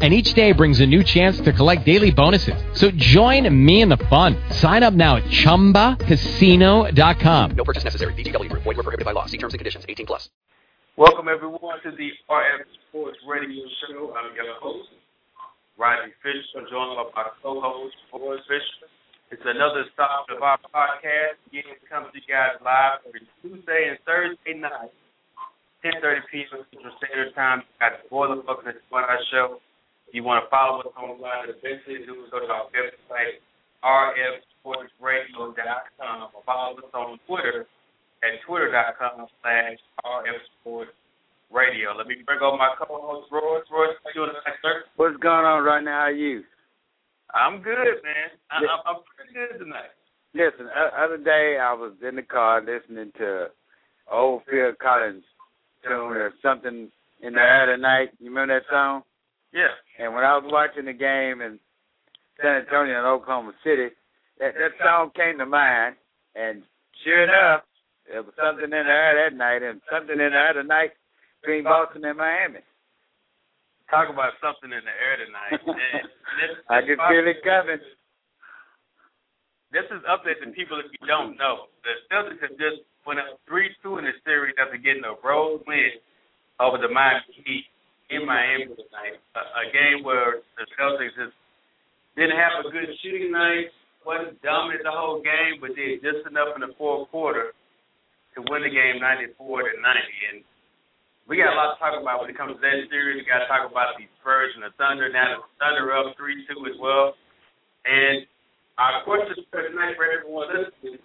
and each day brings a new chance to collect daily bonuses. So join me in the fun. Sign up now at ChumbaCasino.com. No purchase necessary. VGW Group. Void were prohibited by law. See terms and conditions. 18 plus. Welcome everyone to the RF Sports Radio Show. I'm your host, Rodney Fisher, joined by my co-host, Forrest Fisher. It's another stop of our podcast. Again, it comes to you guys live every Tuesday and Thursday night, 10:30 p.m. Central Standard Time. Got the Boiler Bucket on our show. If you want to follow us online, the best thing to do go to our website, rfsportsradio.com, or follow us on Twitter at twitter.com slash rfsportsradio. Let me bring on my co-host, Royce. Royce, how you doing tonight, sir? What's going on right now? How are you? I'm good, man. I, I'm, I'm pretty good tonight. Listen, other day I was in the car listening to old Phil Collins tune or something in the air tonight. You remember that song? Yeah. And when I was watching the game in San Antonio and Oklahoma City, that that song came to mind, and sure enough, there was something in the air that night, and something in the air tonight between Boston and Miami. Talk about something in the air tonight. Man, this, I can feel it coming. This is update to people if you don't know. The Celtics have just went up three two in the series after getting a road win over the Miami Heat in Miami tonight. A, a game where the Celtics just didn't have a good shooting night, wasn't dominant the whole game, but did just enough in the fourth quarter to win the game 94 to 90. And we got a lot to talk about when it comes to that series. We got to talk about the Spurs and the Thunder. Now the Thunder up 3-2 as well. And our question for tonight for everyone listening,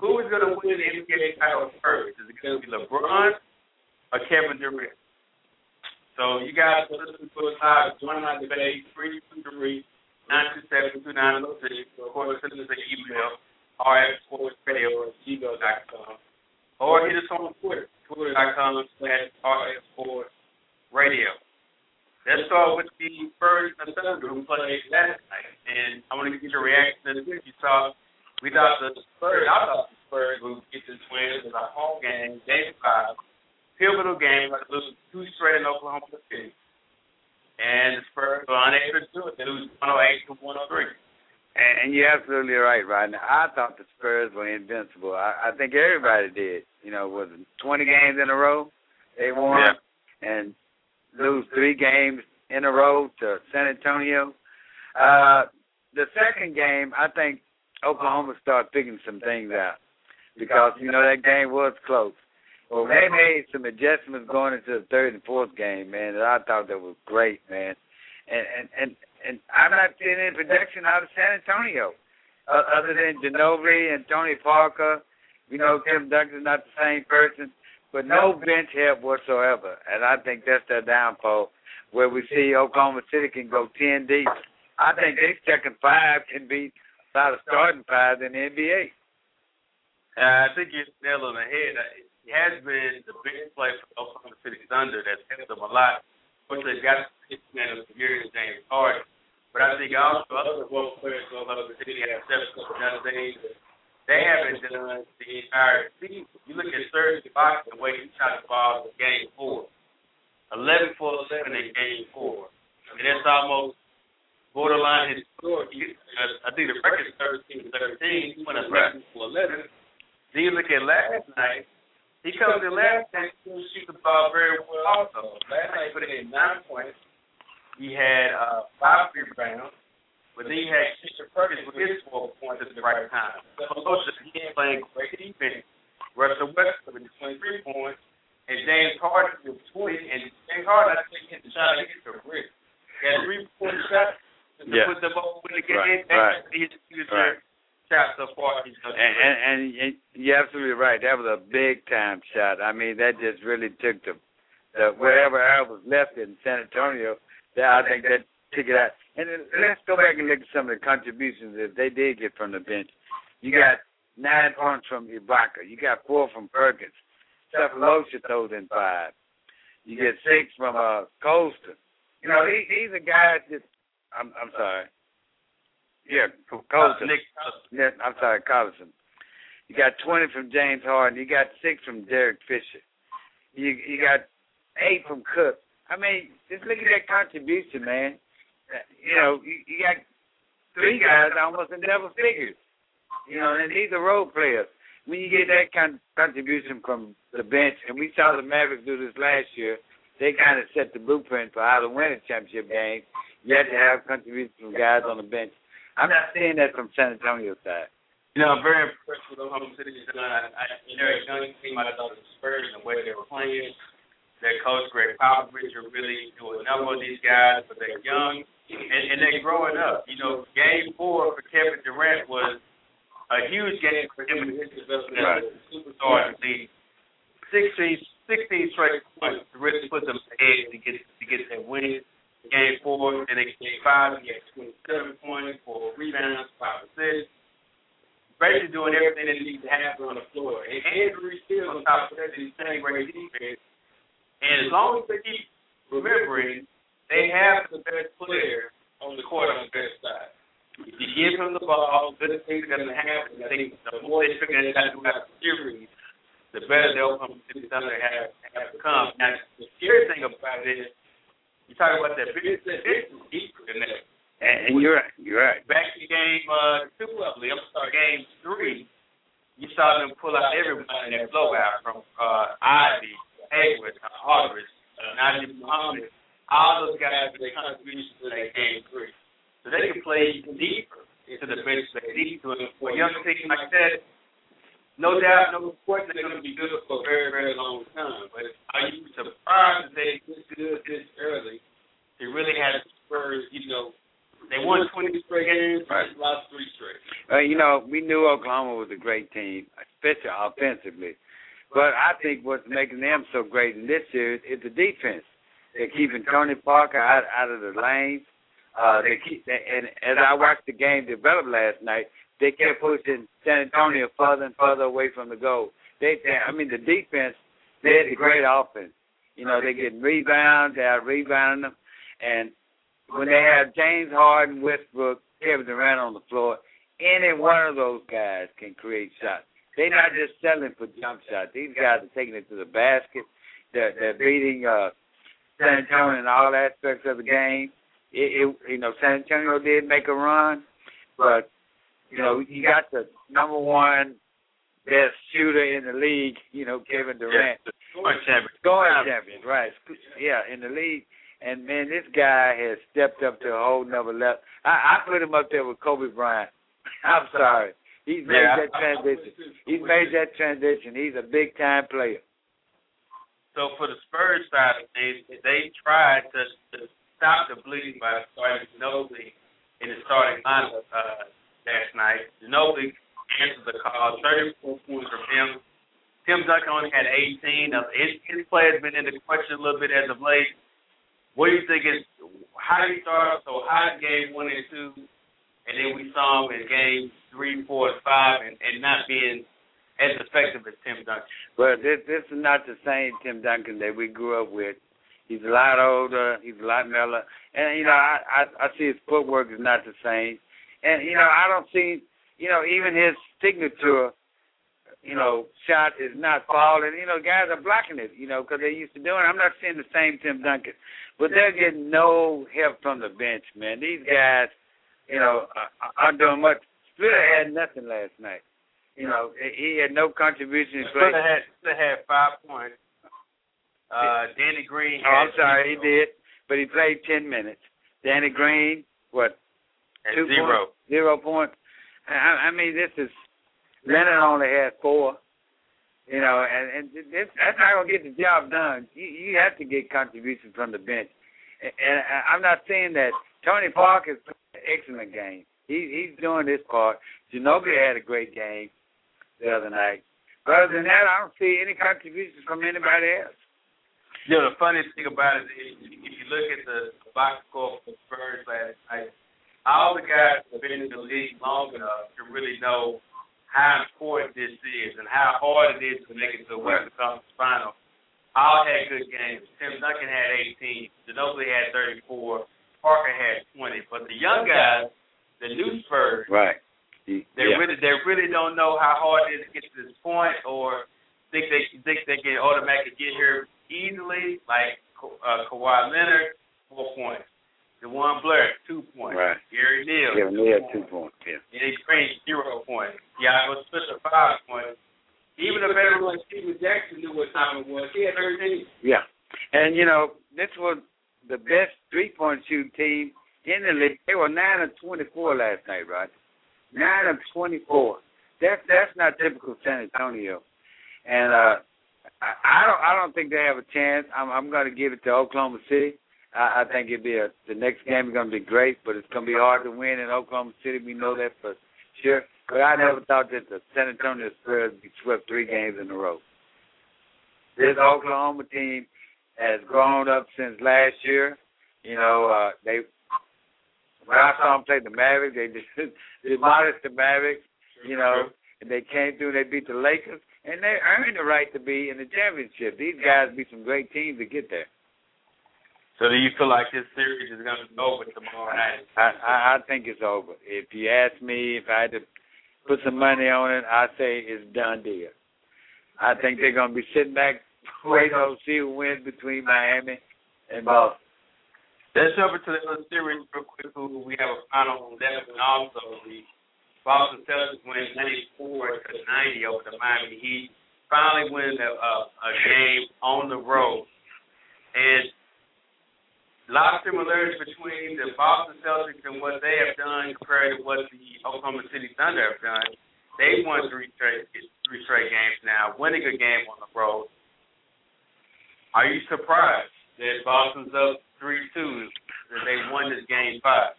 who is going to win the NBA title first? Is it going to be LeBron or Kevin Durant? So you guys are listening to us live. Join our debate, 323 927 Of course, send us an email, rfsportsradio at gmail.com. Or hit us on Twitter, twitter.com slash rfsportsradio. Let's start with the the Thunder who played last night. And I want to get your reaction this. You saw, we thought the Spurs, I thought the Spurs would get the Twins as a home game, game five, pivotal game, like lose two straight in Oklahoma City. And the Spurs were unable to do it. They lose 108 to 103. And, and you're absolutely right, Rodney. I thought the Spurs were invincible. I, I think everybody did. You know, was it 20 games in a row they won, Yeah. and lose three games in a row to San Antonio. Uh, the second game, I think Oklahoma started figuring some things out because you know that game was close. Well, they made some adjustments going into the third and fourth game, man. That I thought that was great, man. And and and and I'm not seeing any production out of San Antonio, uh, other than Ginobili and Tony Parker. You know, Tim Duncan's not the same person, but no bench help whatsoever. And I think that's their downfall, where we see Oklahoma City can go ten deep. I think their second five can be about a starting five in the NBA. Uh, I think you nailed on the head. Has been the biggest play for Oklahoma City Thunder that's helped them a lot. Of course, they've got men of years James Harden. But I think also other role players of Oklahoma City have stepped up and done things that they haven't done the entire season. You look at Serge Ibaka, the way he shot the ball in game four. 11 for 11 in game four. I mean, that's almost borderline historic. Uh, I think the record is 13 13. He went 11 for 11. Then you look at last night, he comes in last night, he couldn't shoot the ball very well also. Last night he put in nine points. He had uh, five rebounds, but then he had Christian Perkins with his four points at the right time. So he ain't playing great defense. Russell Westbrook with 23 points, and James Harden with 20. And James Harden, I think, hit the shot, he hit the brick. He had three point shots to Yeah. put them over in the game. Right, right. He hit he hit Right. Shot so far. He's And, and, and, and you're absolutely right. That was a big time shot. I mean, that just really took the, the whatever air was left in San Antonio. That I think that took it out. And then let's go back and look at some of the contributions that they did get from the bench. You got nine points from Ibaka. You got four from Perkins. Sefolosha throws in five. You get six from uh Colston. You know, he, he's a guy that I'm I'm sorry. Yeah, from Colston. Nick, Yeah, I'm sorry, Collison. You got 20 from James Harden. You got six from Derek Fisher. You you got eight from Cook. I mean, just look at that contribution, man. Uh, You know, you, you got three guys almost in double figures. You know, and these are role players. When you get that kind of contribution from the bench, and we saw the Mavericks do this last year, they kind of set the blueprint for how to win a championship game. You have to have contributions from guys on the bench. I'm not seeing that from San Antonio's side. You know, I'm very impressed with Oklahoma City's done. I, I, you know, young team. I thought the Spurs and the way they were playing. Their coach Gregg Popovich are really doing a number of these guys, but they're young and, and they're growing up. You know, Game Four for Kevin Durant was a huge game for him in his development as a superstar in the league. 16, 16 straight points to really put them ahead to get to get that win. Game four, and they game five, he had 27 points, four rebounds, five assists. Basically doing everything that needs to happen on the floor. And Andrew still on top of that, he's playing great defense. And as long as they keep remembering, they have the best player on the court on the best side. If you give him the ball, good things are going to happen. I think the more they figure out throughout the series, the better the Oklahoma City Thunder have, have become. Now, the scary thing about it is, you talk about that big deeper than that. And, and you're right. You're right. Back to game uh, two, I believe. I'm sorry, game three. You saw them pull out everybody in that blowout from uh, Ivey, Hayward, uh, Najee Muhammad. All those guys with their contributions to that game three. So they can play deeper into the bench, play deep to it. For young team like that, no doubt, no question, they're going to be good for a very, very long time. But are you surprised that they this good this early? They really had the Spurs, you know, they won 20 straight games, Right. lost three straight. Uh, you know, we knew Oklahoma was a great team, especially offensively. But I think what's making them so great in this series is the defense. They're keeping Tony Parker out out of the lanes. Uh, they keep, they, and as I watched the game develop last night, they kept pushing San Antonio further and further away from the goal. They, they I mean, the defense, they had a great offense. You know, they getting rebounds, they out rebounding them, and when they have James Harden, Westbrook, Kevin Durant on the floor, any one of those guys can create shots. They're not just selling for jump shots. These guys are taking it to the basket. They're, they're beating uh, San Antonio in all aspects of the game. It, it, you know, San Antonio did make a run, but you know, you got the number one best shooter in the league. You know, Kevin Durant. Scoring champion. Scoring champion, right? Yeah, in the league. And man, this guy has stepped up to a whole nother level. I, I put him up there with Kobe Bryant. I'm sorry. He's made Yeah, that transition. He's made that transition. He's a big time player. So for the Spurs side of things, they tried to, to stop the bleeding by starting Ginobili in the starting lineup uh, last night. Ginobili answered the call, 34 points from him. Tim Duncan only had 18. Now, his, his play has been in the question a little bit as of late. What do you think is how did he start off so hot game one and two, and then we saw him in game three, four, and five, and, and not being as effective as Tim Duncan? But this this is not the same Tim Duncan that we grew up with. He's a lot older. He's a lot mellow, and you know I I, I see his footwork is not the same, and you know I don't see you know even his signature, you know shot is not falling. You know guys are blocking it. You know because they used to doing. it. I'm not seeing the same Tim Duncan, but they're getting no help from the bench, man. These guys, you know, are, are doing much. Splitter had nothing last night. You know, he had no contribution. Splitter had Splitter had five points. Uh, Danny Green. Oh, I'm sorry, he did, but he played ten minutes. Danny Green, what? Had two zero. Points, zero points. I, I mean, this is Leonard only had four. You know, and and this, that's not gonna get the job done. You you have to get contributions from the bench, and, and I'm not saying that Tony Parker's played an excellent game. He he's doing his part. Ginobili had a great game the other night. But other than that, I don't see any contributions from anybody else. You know, the funniest thing about it is if you look at the box score for Spurs last night, all the guys have been in the league long enough to really know how important this is and how hard it is to make it to the Western Conference Final. All had good games. Tim Duncan had 18. Ginobili had 34. Parker had 20. But the young guys, the new Spurs, Right. they yeah. really they really don't know how hard it is to get to this point, or think they think they can automatically get here easily. Like uh, Kawhi Leonard, four points. DeJuan Blair, two points. Right. Gary Neal, Yeah, they had two points. Yeah. Eddie Green, zero points. Tiago Spencer, five points. Even a veteran like Stephen Jackson knew what time it was. He had 13. Yeah. And you know, this was the best three point shooting team in the league. They were nine of twenty four last night, right? Nine of twenty four. That's that's not typical San Antonio. And uh I, I don't I don't think they have a chance. I'm I'm gonna give it to Oklahoma City. I, I think it'd be a the next game is gonna be great, but it's gonna be hard to win in Oklahoma City. We know that for sure. But I never thought that the San Antonio Spurs would be swept three games in a row. This Oklahoma team has grown up since last year. You know, uh, they when I saw them play the Mavericks, they just demolished the Mavericks. You know, and they came through. and They beat the Lakers, and they earned the right to be in the championship. These guys beat some great teams to get there. So do you feel like this series is going to be over tomorrow night? I, I I think it's over. If you ask me if I had to put some money on it, I say it's done deal. I think they're gonna be sitting back waiting to see who wins between Miami and Boston. Let's jump into the other series real quick. Who we have a final on that one also. The Boston Celtics win 94 to 90 over the Miami Heat. Finally win a, a, a game on the road. And lot of similarities between the Boston Celtics and what they have done compared to what the Oklahoma City Thunder have done. They won three straight three straight games now, winning a game on the road. Are you surprised that Boston's up three two that they won this game five?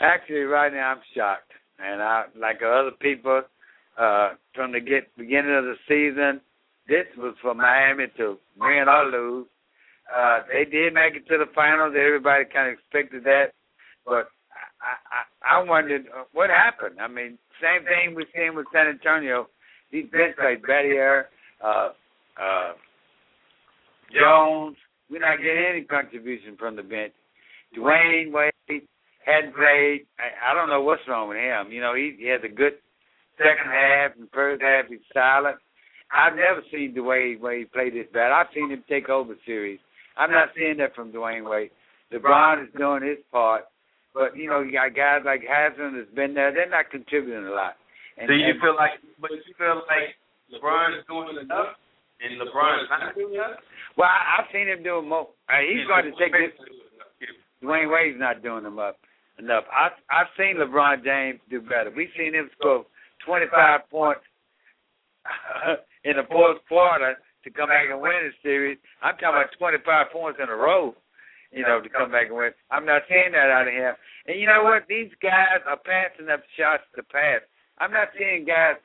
Actually, right now I'm shocked, and I like other people uh, from the get beginning of the season. This was for Miami to win or lose. Uh, they did make it to the finals. Everybody kind of expected that, but I, I, I wondered uh, what happened. I mean, same thing we're seeing with San Antonio. These bench players, Battier, uh, uh, Jones. We're not getting any contribution from the bench. Dwyane Wade hadn't played. I, I don't know what's wrong with him. You know, he, he has a good second half, and first half he's silent. I've never seen Dwyane Wade play this bad. I've seen him take over series. I'm not seeing that from Dwyane Wade. LeBron is doing his part, but you know, you got guys like Hassan that's been there. They're not contributing a lot. And, Do you and- feel like, but you feel like LeBron is doing enough, and LeBron is not doing enough? Well, I, I've seen him doing more. Uh, he's going to take this. Dwyane Wade's not doing them up enough. I I've seen LeBron James do better. We've seen him score 25 points in the fourth quarter to come back and win the series. I'm talking about 25 points in a row, you know, to come back and win. I'm not seeing that out of him. And you know what? These guys are passing up shots to pass. I'm not seeing guys,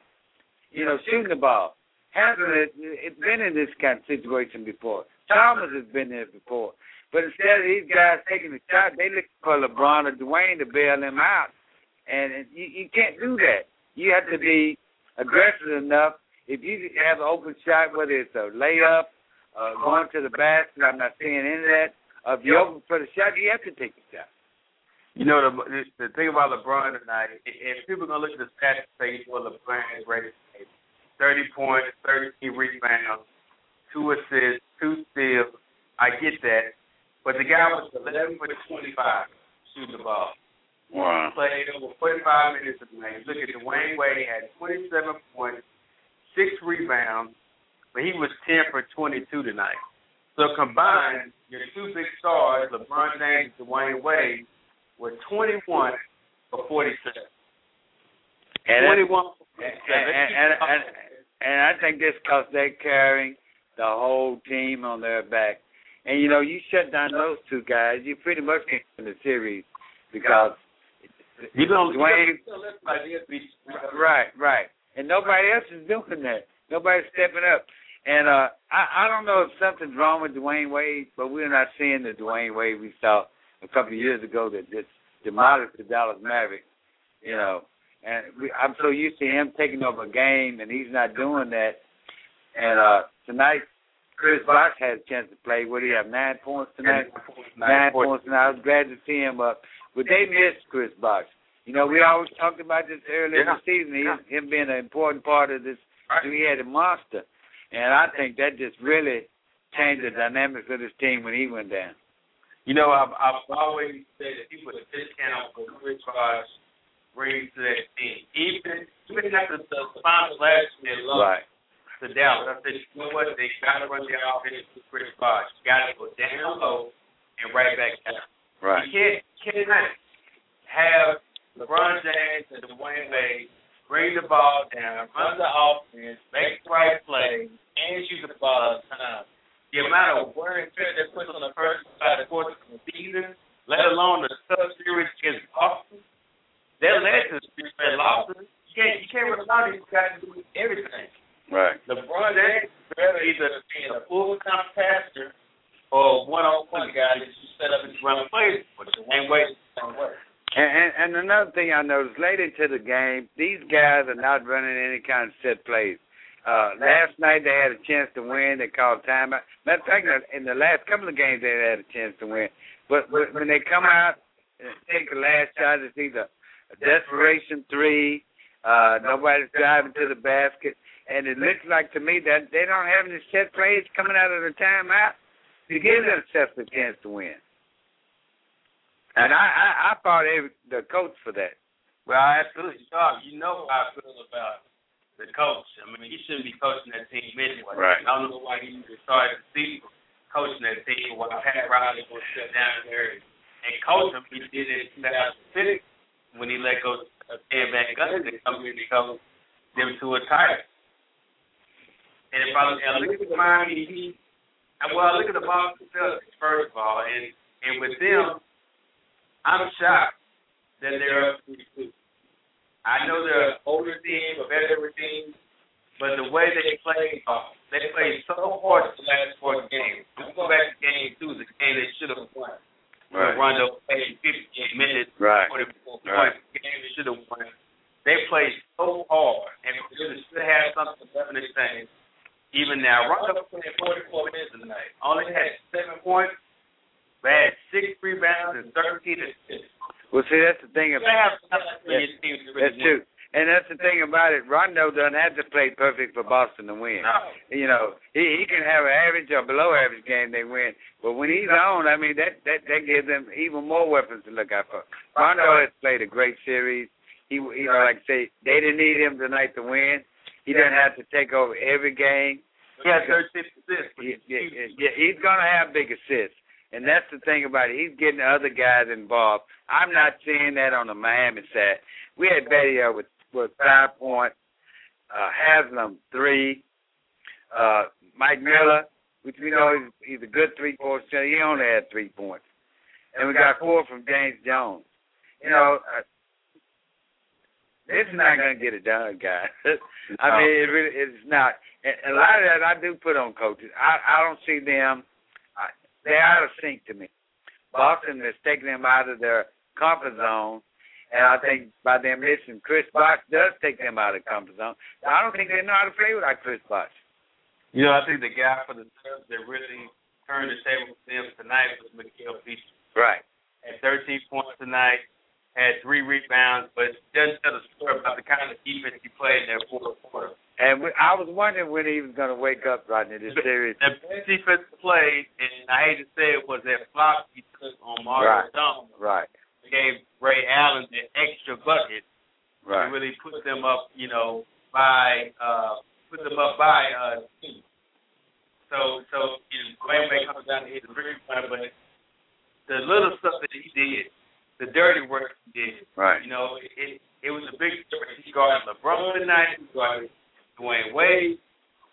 you know, shooting the ball. Hasn't it, it's been in this kind of situation before. Thomas has been there before. But instead of these guys taking the shot, they look for LeBron or Dwyane to bail them out. And and you, you can't do that. You have to be aggressive enough. If you have an open shot, whether it's a layup, uh, going to the basket, I'm not seeing any of that. Uh, if you're open for the shot, you have to take the shot. You know the the thing about LeBron tonight, if people are gonna look at the stats page where LeBron is rated, thirty points, thirteen rebounds, two assists, two steals. I get that, but the guy was eleven for twenty-five shooting the ball. Wow. Played over forty-five minutes a night. Look at Dwyane Wade had twenty-seven points, six rebounds, but he was ten for twenty-two tonight. So combined, your two big stars, LeBron James and Dwyane Wade, were 21 for 47. And, 21 for 47. and, and, and, and I think this because they're carrying the whole team on their back. And you know, you shut down those two guys, you pretty much can win the series because you don't Dwyane- Dwyane, right, right, and nobody else is doing that. Nobody's stepping up. And uh I I don't know if something's wrong with Dwyane Wade, but we're not seeing the Dwyane Wade we saw a couple of years ago that just demolished the Dallas Mavericks. You know, and we, I'm so used to him taking over a game, and he's not doing that. And uh tonight, Chris Bosh had a chance to play. What do you have? Nine points tonight. Nine, points tonight. I was glad to see him up, but they missed Chris Bosh. You know, we always talked about this earlier Yeah. in the season. He, Yeah. Him being an important part of this. Right. We had a monster, and I think that just really changed the dynamics of this team when he went down. You know, I've, I've always said that people that discount what Chris Bosh brings to that team. Even even after the final last year, lost Right. to Dallas. I said, you know what? They got to run their offense with Chris Bosh. Got to go down low and right back down. Right. You can't cannot have LeBron James and Dwyane Wade bring the ball down, run the offense, make the right play, and shoot the ball time. The amount of wear and tear that puts on the first side of the course of the season, let alone the tough series against Boston, that led to three straight losses. You can't you can't rely on these guys to do everything. Right. LeBron James is better either being a full time passer or one on one guy that you set up and run plays for. Dwyane Wade is the same way. And, and, another thing I noticed late into the game, these guys are not running any kind of set plays. Uh, last night they had a chance to win. They called timeout. Matter of fact, in the last couple of games they had a chance to win. But when when they come out and take the last shot, it's either a desperation three, uh, nobody's driving to the basket, and it looks like to me that they don't have any set plays coming out of the timeout to give themselves a chance to win. And I, I, I fought every, the coach for that. Well, I absolutely shocked. You know how I feel about the coach. I mean, he shouldn't be coaching that team anyway. Right. I don't know why he started the season coaching that team while Pat Riley was shut down there and coach him. He did it in 2006 when he let go uh, of Ted Van Gundy to come in and coach them to a title. And if I, I look at Miami Heat, well, I look at the Boston Celtics first of all, and and with them, I'm shocked that they're up three two. I know they're an older team, a veteran team, but the way they played, uh, they played so hard the last four games. Let's go back to game two, the game they should have won. Right. Rondo played 58 minutes, Right. 44 points. Right. The game they should have won. They played so hard, and really should have something left in this thing. Even now, Rondo played 44 minutes tonight. Only had seven points, had six rebounds and 13 assists. Well, see, that's the thing about have something for your team to really that's true. And that's the thing about it. Rondo doesn't have to play perfect for Boston to win. No. You know, he he can have an average or below average game they win. But when he's on, I mean that that that gives them even more weapons to look out for. Rondo has played a great series. He you know, like I say, they didn't need him tonight to win. He doesn't have to take over every game. He had 13 assists. Yeah, yeah, yeah, he's gonna have big assists, and that's the thing about it. He's getting other guys involved. I'm not seeing that on the Miami side. We had Betty uh, with with five points, uh, Haslem three, uh, Mike Miller, which we know he's, he's a good three point shooter. He only had three points, and we got four from James Jones. You know. Uh, this is not going to get it done, guys. I mean, it really it's not. And a lot of that I do put on coaches. I I don't see them. They're out of sync to me. Boston has taken them out of their comfort zone, and I think by them missing Chris Bosh does take them out of comfort zone. I don't think they know how to play without Chris Bosh. You know, I think the guy for the Suns that really turned the table for them tonight was Mikael Beasley. Right. Had 13 points tonight, had three rebounds, but doesn't tell the story about the kind of defense he played in that fourth quarter. And we, I was wondering when he was going to wake up, Rodney, this series. The best defense played, and I hate to say it, was that flop he took on Mario Right. Stone. Right. Gave Ray Allen the extra bucket Right. to really put them up, you know, by uh put them up by uh team. So so you know, Wade comes down to hit the three pointer, but the little stuff that he did, the dirty work he did, Right. you know, it it was a big difference. He guarded LeBron tonight, he guarded Dwyane Wade.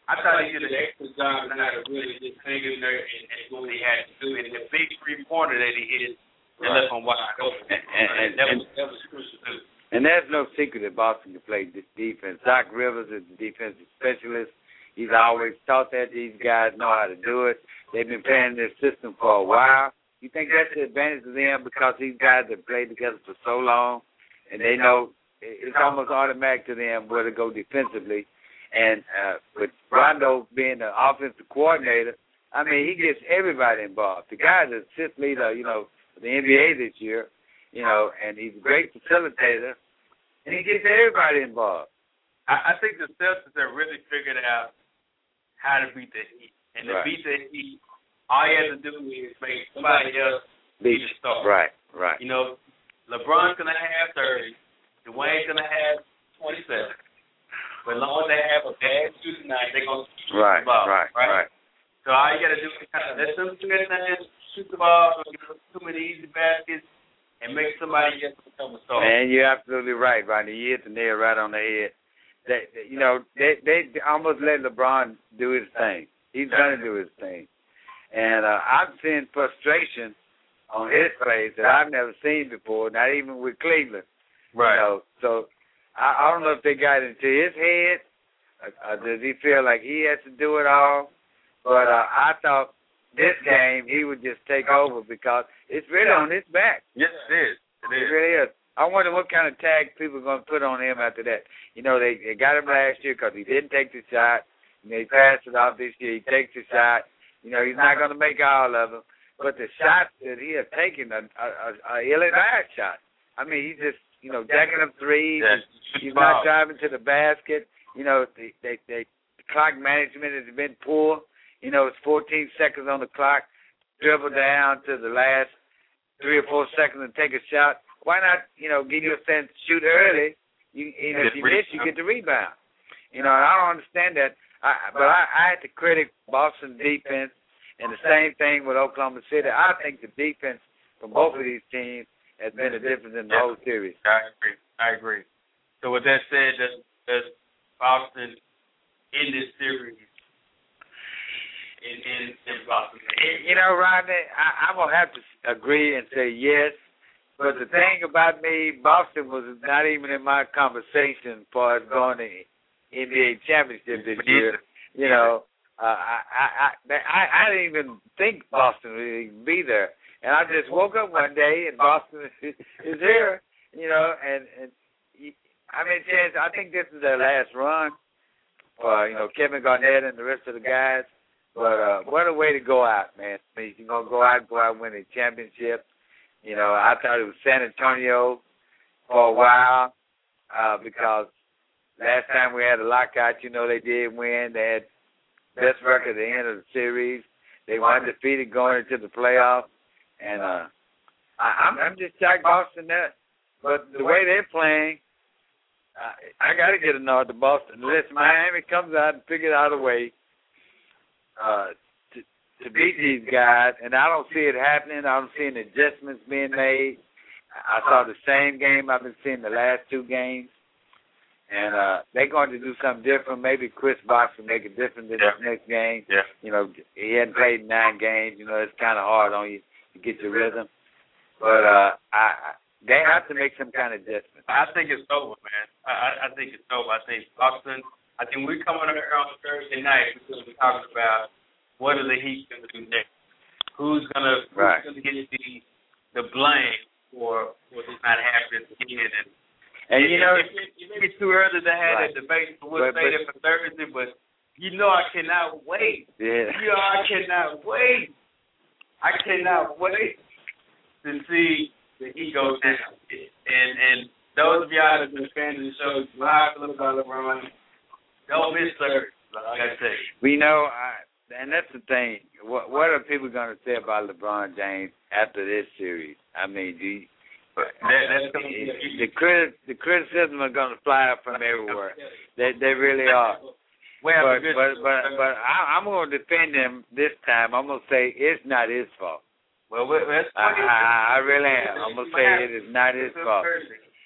I thought he did an excellent job tonight of really just hanging there and, and doing what he had to do. And the big three pointer that he hit that left him wide open. And- and- that and- was that was crucial too. And there's no secret that Boston can play this defense. Doc Rivers is the defensive specialist. He's always taught that these guys know how to do it. They've been playing this system for a while. You think that's the advantage of them because these guys have played together for so long, and they know it's almost automatic to them where to go defensively. And uh, with Rondo being the offensive coordinator, I mean, he gets everybody involved. The guy's a assist leader, you know, the NBA this year, you know, and he's a great facilitator, and he gets everybody involved. I, I think the Celtics have really figured out how to beat the Heat. And to Right. beat the Heat, all you have to do is make somebody else be the star. Right, right. You know, LeBron's gonna have thirty, Dwyane's gonna have twenty seven. But as long as they have a bad shooting night, they're gonna shoot Right, the ball. right, right. right. So all you gotta do is kind of let them do their thing, shoot the ball, give them too many easy baskets, and make somebody else become a star. Man, you're absolutely right, Rodney. You hit the nail right on the head. They- you know, they they almost let LeBron do his thing. He's gonna do his thing, and uh, I've seen frustration on his face that I've never seen before. Not even with Cleveland. You know, so I, I don't know if they got into his head. Uh, uh, does he feel like he has to do it all? But uh, I thought this game he would just take over because it's really on his back. Yes, it is. It It is. really is. I wonder what kind of tag people are going to put on him after that. You know, they, they got him last year because he didn't take the shot. And they passed it off this year. He takes the shot. You know, he's not going to make all of them. But the shots that he has taken are, are, are ill-advised shots. I mean, he's just, you know, jacking up threes. Yes. He's not driving to the basket. You know, they, they, they, the clock management has been poor. You know, it's 14 seconds on the clock. Dribble down to the last three or four seconds and take a shot. Why not, you know, give you a sense shoot early? You, you know, if you miss, you get the rebound. You know, and I don't understand that. I, but I, I had to credit Boston defense, and the same thing with Oklahoma City. I think the defense from both of these teams has been the difference in the Yeah. whole series. I agree. I agree. So with that said, does, does Boston in this series in in, in Boston? You know, Rodney, I, I'm gonna have to agree and say yes. But the thing about me, Boston was not even in my conversation for us going to NBA championship this year. You know, uh, I, I I I I didn't even think Boston would be there, and I just woke up one day and Boston is here. You know, and and I mean, chance. I think this is their last run for you know Kevin Garnett and the rest of the guys. But uh, what a way to go out, man! I mean, you're gonna go out, go out, and win a championship. You know, I thought it was San Antonio for a while uh, because last time we had a lockout, you know, they did win. They had best record at the end of the series. They were undefeated going into the playoffs, and uh, I, I'm, I'm just shocked Boston that. But the way they're playing, I, I got to get a nod to Boston. Unless Miami comes out and figures out a way uh, to to beat these guys, and I don't see it happening. I don't see any adjustments being made. I saw the same game I've been seeing the last two games, and uh, they're going to do something different. Maybe Chris Bosh will make a difference in Yeah. this next game. Yeah. You know, he hadn't played nine games. You know, it's kind of hard on you to get your rhythm. But uh, I, they have to make some kind of adjustment. I think it's over, man. I, I think it's over. I think Boston. I think we're coming on here on Thursday night because we're talking about what are the Heat going to do next. Who's gonna who's Right. gonna get the the blame for for this not happening again? And, And you know, it, it, it be too early to have Right. that debate, but we'll But- say that for Thursday. But you know, I cannot wait. yeah. You know, I cannot wait. I cannot wait to see the Heat go down. And and those of y'all that have been fans of the show, you know how I feel about LeBron. Don't miss Thursday. Like I say. We know, I, and that's the thing. What what are people going to say about LeBron James after this series? I mean, do you, But that, that's gonna the criti- the criticism are going to fly up from everywhere. They they really are. We have a But but but but I, I'm going to defend him this time. I'm going to say it's not his fault. well, we- that's I, I, I really am. I'm going to say it is not his fault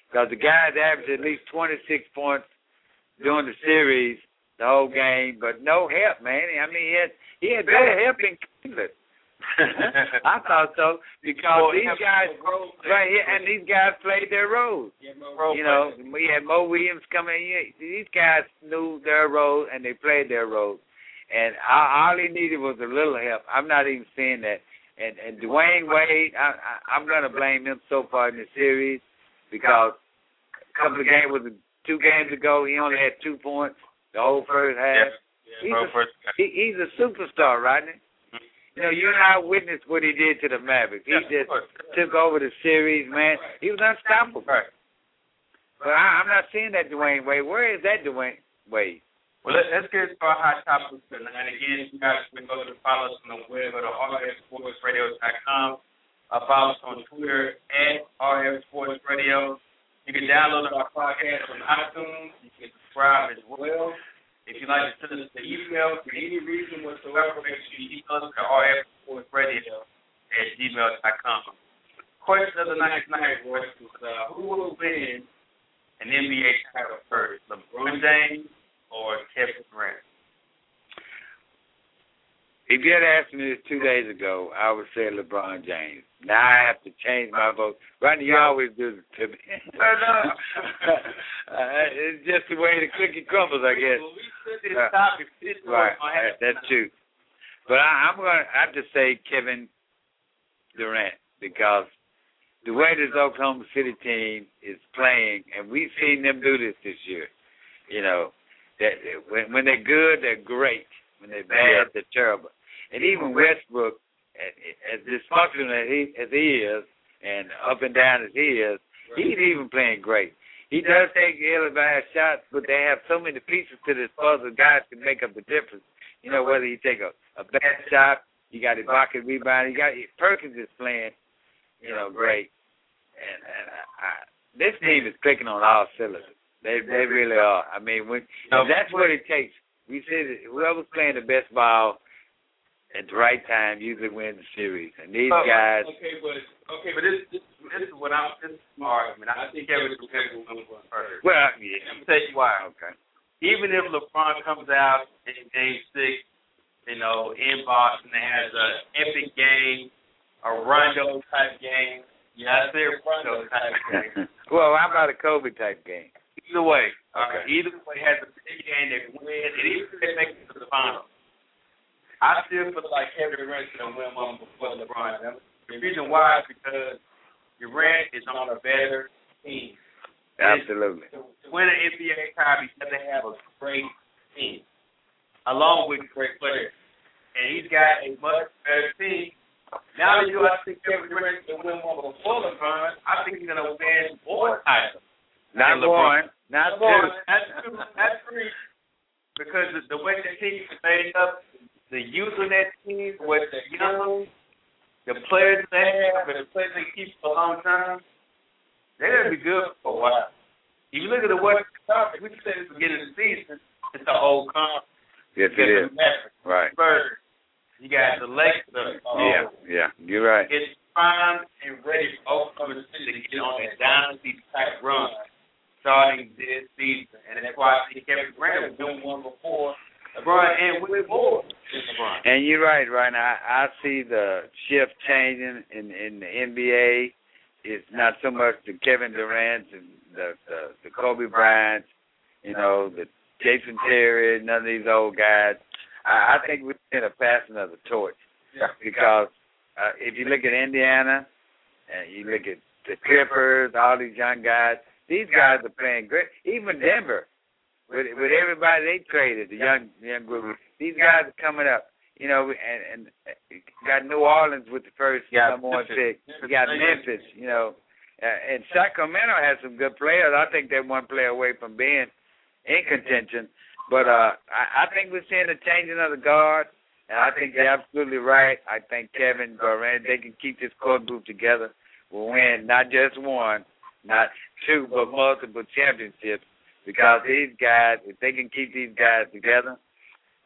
because the guy's averaged at least 26 points during the series, the whole game, but no help, man. I mean, he had he had better help in Cleveland. I thought so because Well, these guys right here and these guys played their roles. Role You know, players. we had Mo Williams coming in. These guys knew their role and they played their role. And all all he needed was a little help. I'm not even saying that. And and Dwyane Wade, I, I I'm gonna blame him so far in the series because couple of games was two games ago. He only had two points the whole first half. Yeah. He's a- He, he's a superstar, Rodney. You know, you and I witnessed what he did to the Mavericks. He Yeah, just took over the series, man. He was unstoppable. Right. But I, I'm not seeing that Dwyane Wade. Where is that Dwyane Wade? Well, let, let's get to our hot topics tonight. And again, you guys can go to follow us on the web at rfsportsradio.com. Uh, follow us on Twitter at rfsportsradio. You can download our podcast on iTunes. You can subscribe as well. If you'd like to send us an email for any reason whatsoever, make sure you email us at rfsportsradio at gmail.com. Question of the night tonight, is uh, who will win an NBA title first, LeBron James or Kevin Durant? If you had asked me this two days ago, I would say LeBron James. Now I have to change my vote. Rodney, you always do this to me. uh, it's just the way the cookie crumbles, I guess. When we took this Uh, topic, this was Right, that's true. But I, I'm going to have to say Kevin Durant because the way this Oklahoma City team is playing, and we've seen them do this this year. You know, that when when they're good, they're great. When they're bad, they're terrible. And even Westbrook, as, as dysfunctional as he as he is, and up and down as he is, he's even playing great. He does take ill-advised shots, but they have so many pieces to this puzzle. Guys can make up the difference. You know, whether he take a a bad shot, you got bucket rebound. You got Perkins is playing, you know, great. And, and I, I, this team is clicking on all cylinders. They they really are. I mean, when that's what it takes. We said whoever's playing the best ball at the right time usually wins the series. And these Oh, guys, Okay, but okay, but this this, this is what I'm this is my argument. I think Kevin Durant will win one first. well, yeah, Let me tell you why. okay. Even if LeBron comes out in Game Six, you know, in Boston and they has a epic game, a Rondo type game. Yeah, I said Rondo type game. well, how about a Kobe type game? Either way, Okay. uh, either way has a big game they can win, and even if they make it to the finals. I still feel like Kevin Durant's gonna win one before LeBron. And The reason why is because Durant is on a better team. Absolutely. To win an NBA title, you have to have a great team, along with great players. And he's got a much better team. Now, do I think Kevin Durant's gonna win one before LeBron? I think he's gonna win more titles. Not And LeBron. not Come on, two. That's two. That's three. Because the, the way the team is made up, the youth of that team, what they're young, the players they have, and the players they keep for a long time, they're gonna be good for a while. If you look at the Western Conference, we said at the beginning of the season, it's the old conference. Yes, it is. the Mavericks, Right. Spurs, you got the Lakers. uh, Yeah, yeah, you're right. it's primed and ready for Oklahoma City to get on that dynasty type run starting this season. And that's why I think Kevin Durant was doing one before LeBron and with more than LeBron. And you're right, right. I I see the shift changing in in the NBA. It's not so much the Kevin Durant and the the, the Kobe Bryant, you know, the Jason Terry, none of these old guys. I, I think we're in a passing of the torch because uh, if you look at Indiana and you look at the Clippers, all these young guys, these guys are playing great. Even Denver, with with everybody they traded, the young young group, these guys are coming up. You know, and and uh, got New Orleans with the first Yeah, number one pick. You got Memphis. You know, uh, and Sacramento has some good players. I think they're one player away from being in contention. But uh, I, I think we're seeing a changing of the guard, and I think you're absolutely right. I think Kevin Durant, they can keep this core group together, will win not just one, not two, but multiple championships. Because these guys, if they can keep these guys together,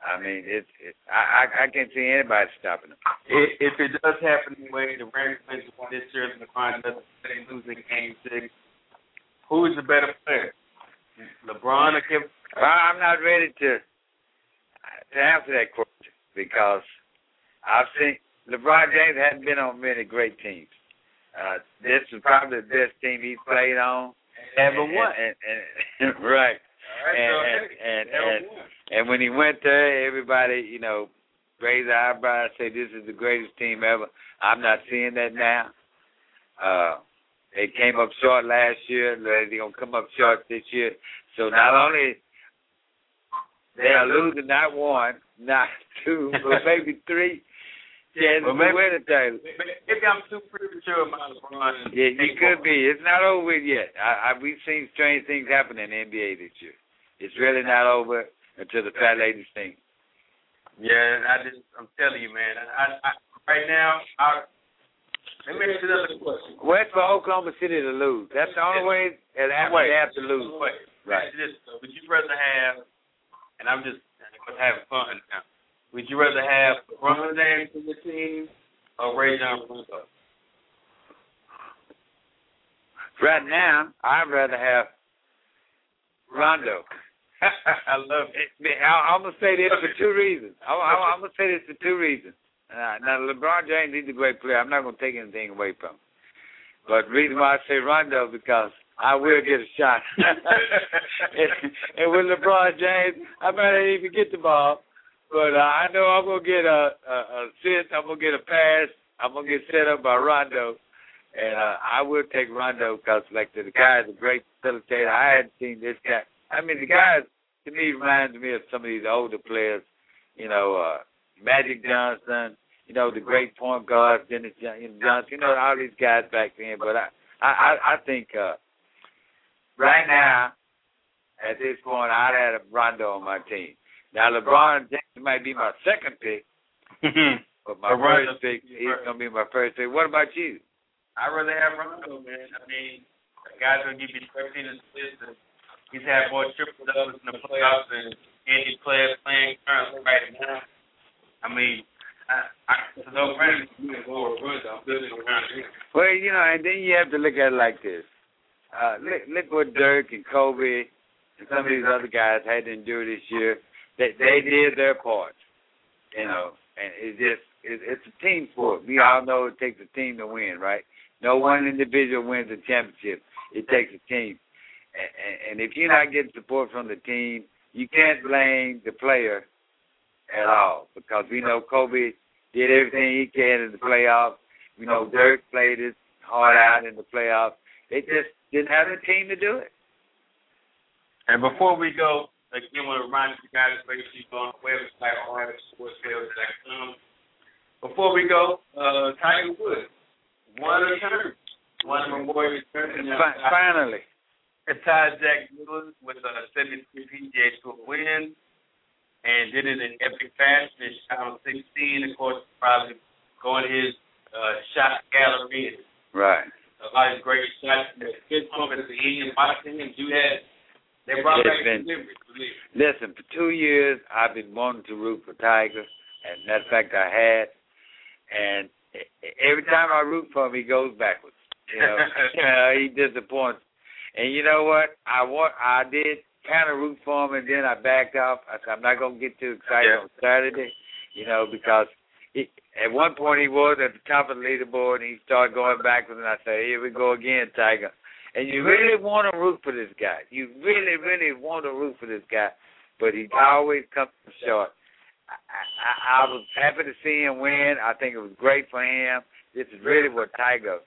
I mean, it's, it's I, I I can't see anybody stopping them. If, if it does happen anyway, the Rams win this year, and the doesn't say losing game six, who is the better player? LeBron or Kevin? Well, I'm not ready to to answer that question because I've seen LeBron James hasn't been on many great teams. Uh, this is probably the best team he's played on. Ever won. And, and, and, right. And, and, and, and, and when he went there, everybody, you know, raised their eyebrows, say this is the greatest team ever. I'm not seeing that now. Uh, They came up short last year. They're gonna come up short this year. So not only they are losing not one, not two, but maybe three chances Well, maybe- win the title. Maybe I'm too premature about LeBron. Yeah, you could be. It's not over yet. I, I we've seen strange things happen in the NBA this year. It's really not over until the fat ladies sing. Yeah, I just, I'm telling you, man. I, I right now, I, let me ask you another question. West for Oklahoma City to lose. That's the only way have, Wait. they have to lose. Wait, Right. This, would you rather have, and I'm just I'm having fun now. Would you rather have LeBron James in the team or Rajon Rondo? Right now, I'd rather have Rondo. I love it. I'm gonna say this for two reasons. I'm, gonna say this for two reasons. Now, LeBron James, he's a great player. I'm not gonna take anything away from him. But the reason why I say Rondo because I will get a shot. and, with LeBron James, I might not even get the ball, but uh, I know I'm gonna get a, a, a assist. I'm gonna get a pass. I'm gonna get set up by Rondo, and uh, I will take Rondo because like the, the guy is a great facilitator. I hadn't seen this guy. I mean, the guy to me reminds me of some of these older players. You know, uh, Magic Johnson. You know, the great point guard Dennis John- you know, Johnson. You know, all these guys back then. But I, I, I, I think uh, right now, at this point, I'd have Rondo on my team. Now, LeBron James might be my second pick, but my Rondo- first pick, he's gonna be my first pick. What about you? I'd rather have Rondo, man. I mean, the guy's gonna give you 13 assists. And he's had more triple doubles in the playoffs than any player playing currently right now. I mean. Well, you know, and then you have to look at it like this. Uh, look, look what Dirk and Kobe and some of these other guys had to endure this year. They they did their part, you know, and it's just it, it's a team sport. We all know it takes a team to win, right? No one individual wins a championship. It takes a team, and, and, if you're not getting support from the team, you can't blame the player at all because we know Kobe did everything he can in the playoffs. We know Dirk played his heart out in the playoffs. They just didn't have the team to do it. And before we go, again, I want to remind you guys, make sure you go on the website, RFSportsSales.com. Before we go, uh, Tiger Woods won a tournament, won a Memorial Tournament. Fi- finally, It tied Jack Nicklaus with a 73 PGA Tour win, and did it in epic fashion. And shot 16, of course, probably going to his uh, shot gallery and right? a lot of great shots. Good moment at the end, watching him do that. They brought It's back been- the memories. believe me. Listen, for two years I've been wanting to root for Tiger, and that fact I had. And every time I root for him, he goes backwards. You know, uh, he disappoints. And you know what? I want, I did kind of root for him, and then I backed off. I said I'm not gonna get too excited Yeah. on Saturday, you know, because he, at one point he was at the top of the leaderboard, and he started going backwards, and I said, here we go again, Tiger. And you really want to root for this guy. You really, really want to root for this guy, but he always comes short. I, I, I was happy to see him win. I think it was great for him. This is really what Tiger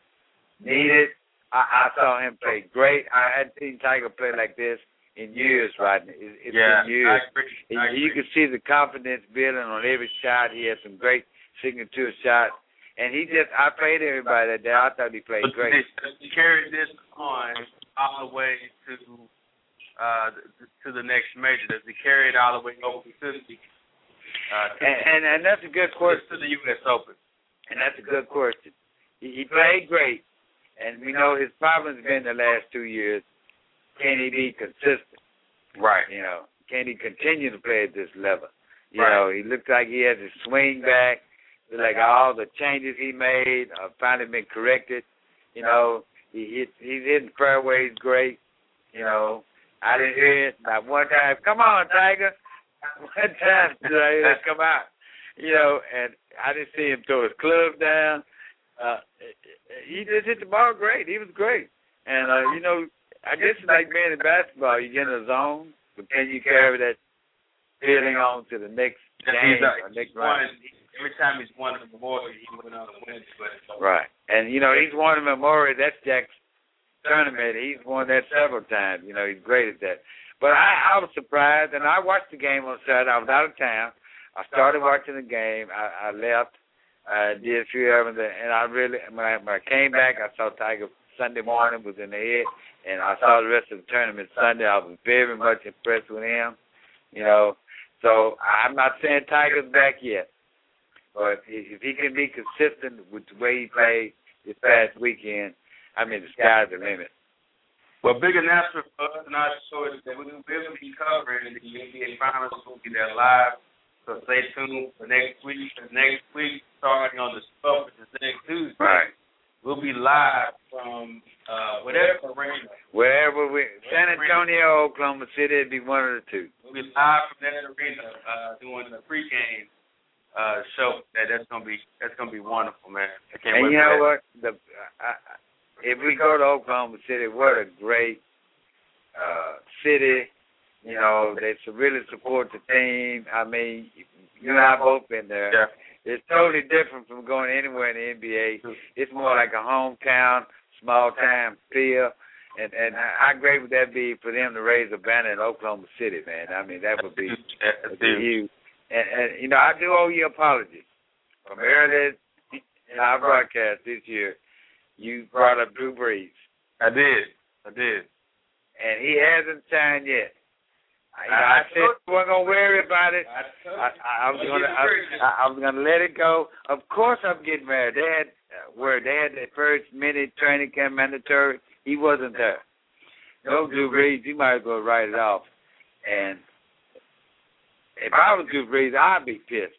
needed. I, I saw him play great. I hadn't seen Tiger play like this in years, Rodney. It, it's yeah, been years. I agree. I you agree. can see the confidence building on every shot. He had some great signature shots. And he just, I played everybody that day. I thought he played But great. they carried this on all the way to uh to the next major. Does he carry it all the way over to the uh And, and, and that's a good question. to the US Open? And that's a good question. He, he played great. And we know his problem's been the last two years. Can he be consistent? Right. You know, can he continue to play at this level? You Right. know, he looked like he has his swing back. Like all the changes he made have finally been corrected. You know, he hit, he's hitting fairways great. You know, I didn't hear it not one time. Come on, Tiger. One time did I hear it come out. You know, and I didn't see him throw his club down. Uh, he just hit the ball great. He was great. And uh, you know, I guess it's like being in basketball. You get in a zone, but can you carry that feeling on to the next game or next round? every time he's won a memorial, he went on a win. But Right. And you know, he's won a memorial. That's Jack's tournament. He's won that several times. You know, he's great at that. But I, I was surprised, and I watched the game on Saturday. I was out of town. I started watching the game. I, I left. I did a few of them, and I really, when I, when I came back, I saw Tiger Sunday morning was in the head, and I saw the rest of the tournament Sunday. I was very much impressed with him. You know, so I'm not saying Tiger's back yet, but if he can be consistent with the way he played this past weekend, I mean, the sky's the limit. Well, big announcement for us show is that we will be covering the NBA Finals. We'll be there live. So stay tuned for next week. Next week, starting on the 12th, which is next Tuesday. Right. We'll be live from uh, whatever arena. Wherever we, San Antonio, Oklahoma City, it'd be one of the two. We'll be live from that arena uh, doing the pregame uh, show. That that's gonna be that's gonna be wonderful, man. I can't And wait you know what? The I, I- if we go to Oklahoma City, what a great uh city. You know, they really support the team. I mean, you and I both been there. Yeah. It's totally different from going anywhere in the NBA. Mm-hmm. It's more like a hometown, small town feel. And and how great would that be for them to raise a banner in Oklahoma City, man? I mean, that would be that'd be huge. huge. And, and you know, I do owe you an apology. From earlier in our broadcast this year, you brought up Drew Brees, I did. I did. and he hasn't signed yet. I, I I said we weren't gonna worry about it. I, I, I was gonna, I, I, I was gonna let it go. Of course, I'm getting married. They had uh, where they had their first minute training camp mandatory. He wasn't there. No Drew Brees. You might as well write it off. And if I was Drew Brees, I'd be pissed.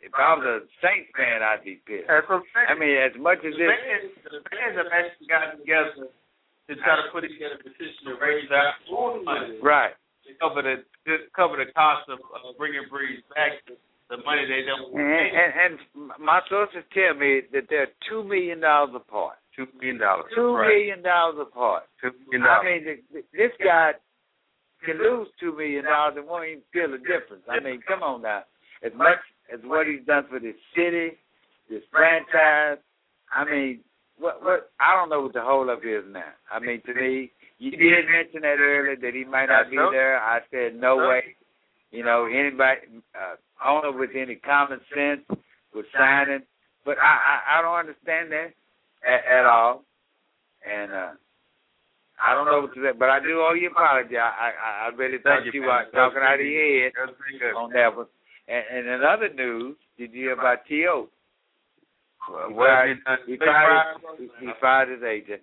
If I was a Saints fan, I'd be pissed. That's what I'm saying. I mean, as much as the this, the fans have actually gotten together to try to put together a petition to raise our own money right? To cover the to cover the cost of uh, bringing Brees back. The money they don't And, and, and my sources tell me that they're two million dollars apart. two million dollars. Two right. million dollars apart. Two million dollars. I mean, th- th- this guy can lose two million dollars and won't even feel the difference. I mean, come on now. As much as what he's done for this city, this franchise, I mean, what what I don't know what the hold up is now. I mean, to me, you did mention that earlier that he might not be there. I said no way. You know, anybody uh, owner with any common sense would sign it. But I I, I don't understand that at, at all. And uh I don't know what to say, but I do owe you an apology. I I, I really thought Thank you, you were talking out of your head good. on that one. And, and in other news, did you hear about T.O.? Well, He fired- have you done? he fired, he, fired his agent.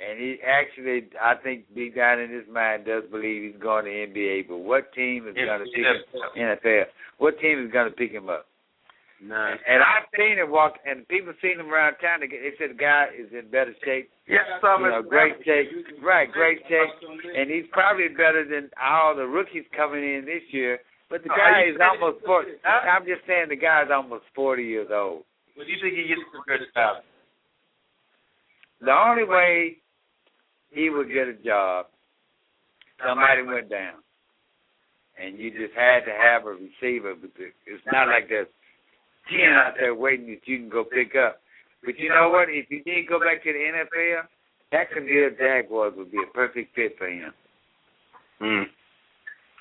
And he actually, I think, deep down in his mind, does believe he's going to NBA. But what team is going to pick him? NFL. What team is going to pick him up? None. And I've seen him walk, and people seen him around town. They they said the guy is in better shape. Yeah, some You know, great shape, right? Great shape, and he's probably better than all the rookies coming in this year. But the guy are is almost forty. Huh? I'm just saying the guy is almost forty years old. What do you think he gets a good job? The only way he would get a job, somebody went down, and you just had to have a receiver. Because it's not like there's ten out there waiting that you can go pick up. But you know what? If you did go back to the NFL, that Jacksonville Jaguars would be a perfect fit for him. Hmm.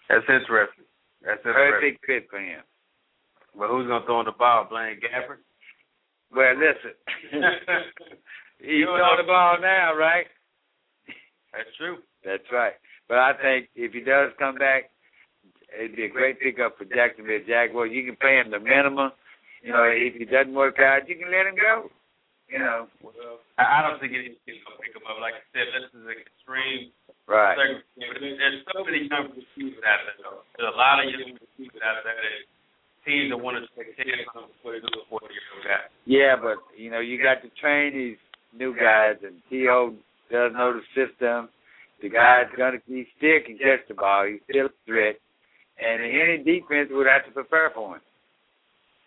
That's interesting. That's interesting. Perfect fit for him. But who's gonna throw in the ball? Blaine Gabbert? Well, listen, he's on the ball now, right? That's true. That's right. But I think if he does come back, it'd be a great pickup for Jacksonville Jaguars. You can pay him the minimum. You know, if he doesn't work out, you can let him go. You know, Well, I, I don't think anybody's gonna pick him up. Like I said, this is an extreme right? circumstance. But There's so many young receivers out there. Though. There's a lot of young receivers out there that teams that want to take chance on before they do a 40 year old guy. Yeah, but you know, you got to train these new guys, and T.O. does know the system. The guy's gonna he still can catch the ball. He's still a threat, and any defense would have to prepare for him.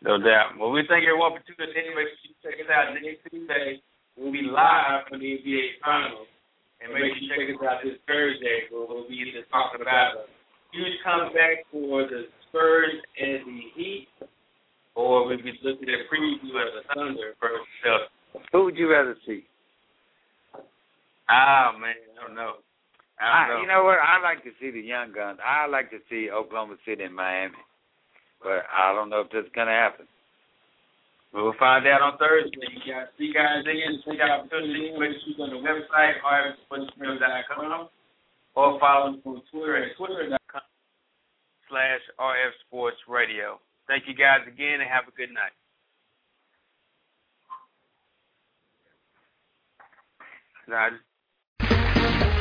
No doubt. Well, we thank everyone for tuning in. Make sure you check us out next Tuesday. We'll be live for the NBA Finals. And make sure you check us out this Thursday where we'll be talking about a huge comeback for the Spurs and the Heat, or we'll be looking at preview of the Thunder versus Celtics. Who would you rather see? Ah man, I don't know. I don't I, know. you know what? I like to see the young guns. I like to see Oklahoma City and Miami, but I don't know if that's gonna happen. We'll find out on Thursday. You guys, see you guys again. Take the opportunity to click on the website, rfsportsradio.com, or follow us on Twitter at twitter.com slash rfsportsradio. Thank you guys again, and have a good night. Just-